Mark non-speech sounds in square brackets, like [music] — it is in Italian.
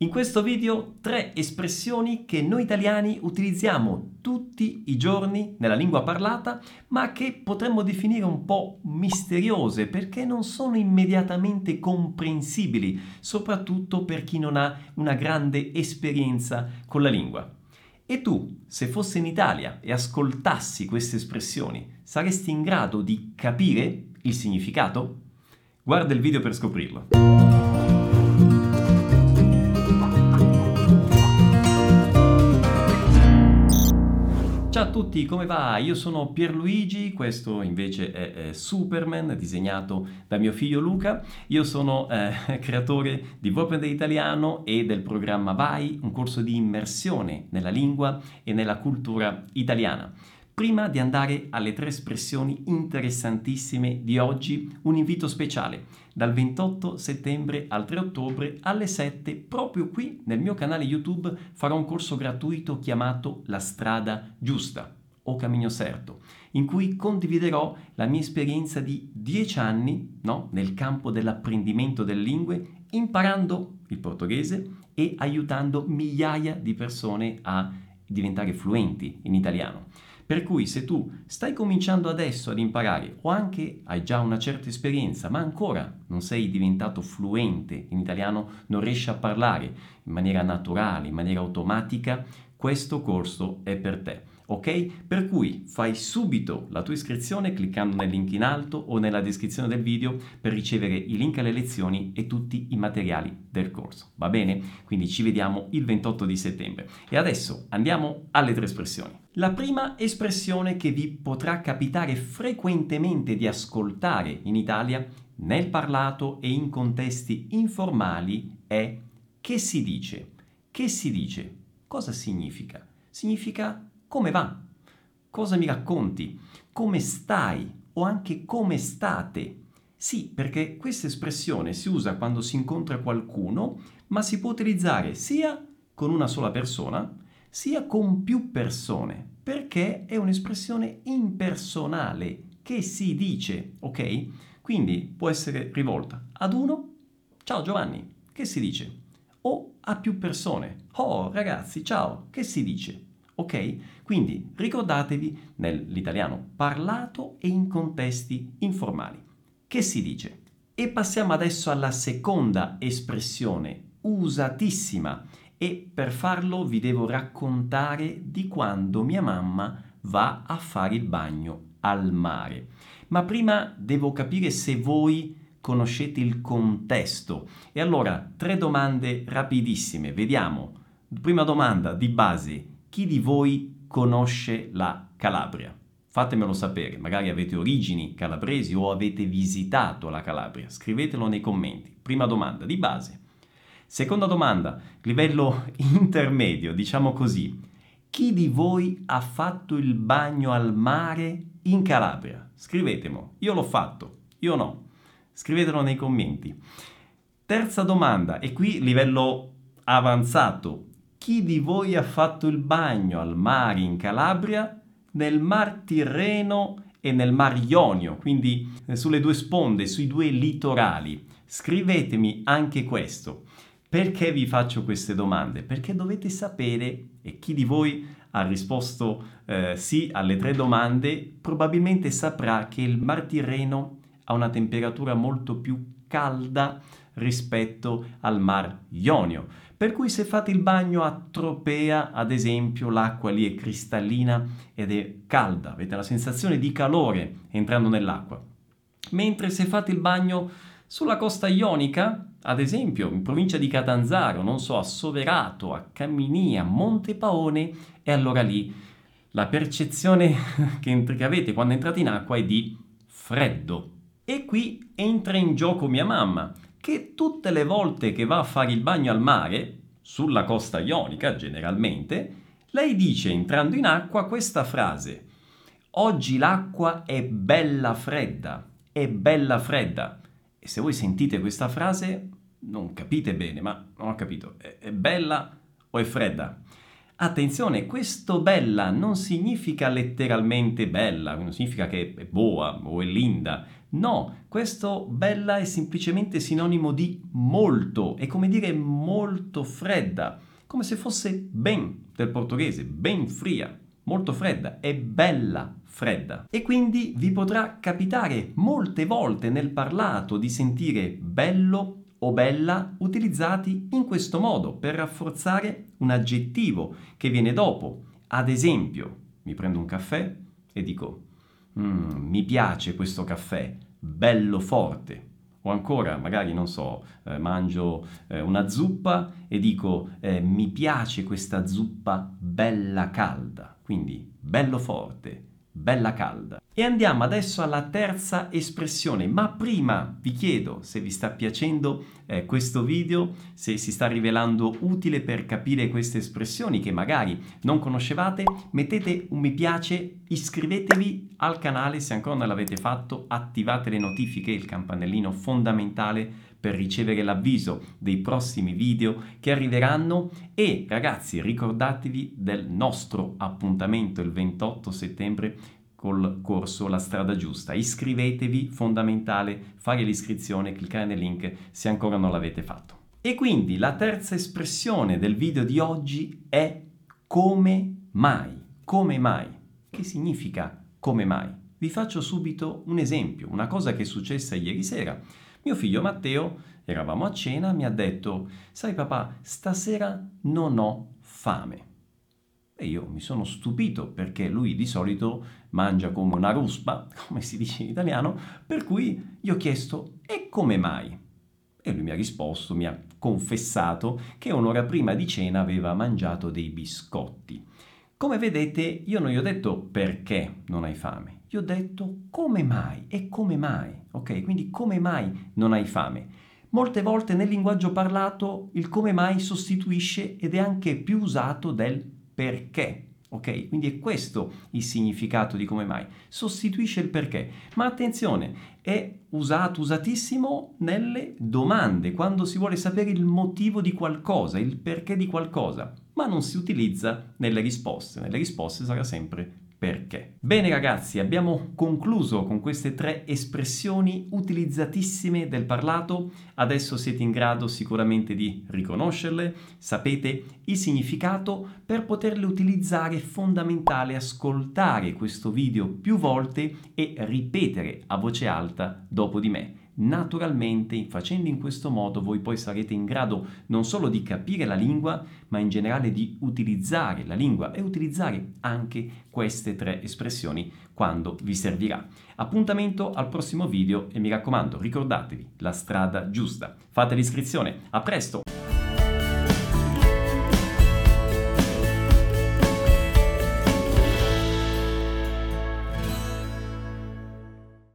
In questo video tre espressioni che noi italiani utilizziamo tutti i giorni nella lingua parlata, ma che potremmo definire un po' misteriose perché non sono immediatamente comprensibili, soprattutto per chi non ha una grande esperienza con la lingua. E tu, se fossi in Italia e ascoltassi queste espressioni, saresti in grado di capire il significato? Guarda il video per scoprirlo. Ciao a tutti, come va? Io sono Pierluigi, questo invece è, è Superman, disegnato da mio figlio Luca. Io sono eh, [laughs] creatore di Vopen Italiano e del programma Vai, un corso di immersione nella lingua e nella cultura italiana. Prima di andare alle tre espressioni interessantissime di oggi, un invito speciale. Dal 28 settembre al 3 ottobre alle 7, proprio qui nel mio canale YouTube, farò un corso gratuito chiamato La strada giusta o Camino Certo, in cui condividerò la mia esperienza di 10 anni no, nel campo dell'apprendimento delle lingue, imparando il portoghese e aiutando migliaia di persone a diventare fluenti in italiano. Per cui se tu stai cominciando adesso ad imparare o anche hai già una certa esperienza, ma ancora non sei diventato fluente in italiano, non riesci a parlare in maniera naturale, in maniera automatica, questo corso è per te ok? Per cui fai subito la tua iscrizione cliccando nel link in alto o nella descrizione del video per ricevere i link alle lezioni e tutti i materiali del corso, va bene? Quindi ci vediamo il 28 di settembre. E adesso andiamo alle tre espressioni. La prima espressione che vi potrà capitare frequentemente di ascoltare in Italia nel parlato e in contesti informali è che si dice. Che si dice? Cosa significa? Significa come va? Cosa mi racconti? Come stai? O anche come state? Sì, perché questa espressione si usa quando si incontra qualcuno, ma si può utilizzare sia con una sola persona, sia con più persone, perché è un'espressione impersonale che si dice, ok? Quindi può essere rivolta ad uno, ciao Giovanni, che si dice? O a più persone, oh ragazzi, ciao, che si dice? Ok? Quindi ricordatevi nell'italiano parlato e in contesti informali. Che si dice? E passiamo adesso alla seconda espressione usatissima e per farlo vi devo raccontare di quando mia mamma va a fare il bagno al mare. Ma prima devo capire se voi conoscete il contesto. E allora, tre domande rapidissime. Vediamo. Prima domanda di base chi di voi conosce la Calabria? Fatemelo sapere, magari avete origini calabresi o avete visitato la Calabria. Scrivetelo nei commenti. Prima domanda di base. Seconda domanda, livello [laughs] intermedio, diciamo così. Chi di voi ha fatto il bagno al mare in Calabria? Scrivetelo. Io l'ho fatto, io no. Scrivetelo nei commenti. Terza domanda, e qui livello avanzato chi di voi ha fatto il bagno al mare in Calabria, nel Mar Tirreno e nel Mar Ionio, quindi eh, sulle due sponde, sui due litorali? Scrivetemi anche questo. Perché vi faccio queste domande? Perché dovete sapere, e chi di voi ha risposto eh, sì alle tre domande, probabilmente saprà che il Mar Tirreno ha una temperatura molto più calda rispetto al Mar Ionio. Per cui se fate il bagno a Tropea, ad esempio, l'acqua lì è cristallina ed è calda, avete la sensazione di calore entrando nell'acqua. Mentre se fate il bagno sulla costa ionica, ad esempio in provincia di Catanzaro, non so, a Soverato, a Camminia, a Monte Paone, e allora lì la percezione [laughs] che, che avete quando entrate in acqua è di freddo. E qui entra in gioco mia mamma, che tutte le volte che va a fare il bagno al mare, sulla costa ionica generalmente, lei dice entrando in acqua questa frase. Oggi l'acqua è bella fredda, è bella fredda. E se voi sentite questa frase non capite bene, ma non ho capito, è, è bella o è fredda? Attenzione, questo bella non significa letteralmente bella, non significa che è boa o è linda. No, questo bella è semplicemente sinonimo di molto, è come dire molto fredda, come se fosse ben del portoghese, ben fria, molto fredda, è bella fredda. E quindi vi potrà capitare molte volte nel parlato di sentire bello o bella utilizzati in questo modo per rafforzare un aggettivo che viene dopo. Ad esempio, mi prendo un caffè e dico mm, mi piace questo caffè, bello forte. O ancora, magari, non so, eh, mangio eh, una zuppa e dico eh, mi piace questa zuppa bella calda. Quindi bello forte, bella calda. E andiamo adesso alla terza espressione, ma prima vi chiedo se vi sta piacendo eh, questo video, se si sta rivelando utile per capire queste espressioni che magari non conoscevate, mettete un mi piace, iscrivetevi al canale se ancora non l'avete fatto, attivate le notifiche, il campanellino fondamentale per ricevere l'avviso dei prossimi video che arriveranno e ragazzi ricordatevi del nostro appuntamento il 28 settembre col corso La strada giusta. Iscrivetevi, fondamentale fare l'iscrizione, cliccare nel link se ancora non l'avete fatto. E quindi la terza espressione del video di oggi è come mai. Come mai? Che significa come mai? Vi faccio subito un esempio, una cosa che è successa ieri sera. Mio figlio Matteo, eravamo a cena, mi ha detto, sai papà, stasera non ho fame. E io mi sono stupito perché lui di solito mangia come una ruspa, [laughs] come si dice in italiano, per cui gli ho chiesto e come mai? E lui mi ha risposto, mi ha confessato che un'ora prima di cena aveva mangiato dei biscotti. Come vedete, io non gli ho detto perché non hai fame, ho detto come mai e come mai, ok? Quindi come mai non hai fame? Molte volte nel linguaggio parlato il come mai sostituisce ed è anche più usato del perché. Ok? Quindi è questo il significato di come mai. Sostituisce il perché. Ma attenzione, è usato, usatissimo nelle domande, quando si vuole sapere il motivo di qualcosa, il perché di qualcosa, ma non si utilizza nelle risposte. Nelle risposte sarà sempre perché. Bene ragazzi, abbiamo concluso con queste tre espressioni utilizzatissime del parlato, adesso siete in grado sicuramente di riconoscerle, sapete il significato, per poterle utilizzare è fondamentale ascoltare questo video più volte e ripetere a voce alta dopo di me. Naturalmente, facendo in questo modo, voi poi sarete in grado non solo di capire la lingua, ma in generale di utilizzare la lingua e utilizzare anche queste tre espressioni quando vi servirà. Appuntamento al prossimo video e mi raccomando, ricordatevi la strada giusta. Fate l'iscrizione. A presto!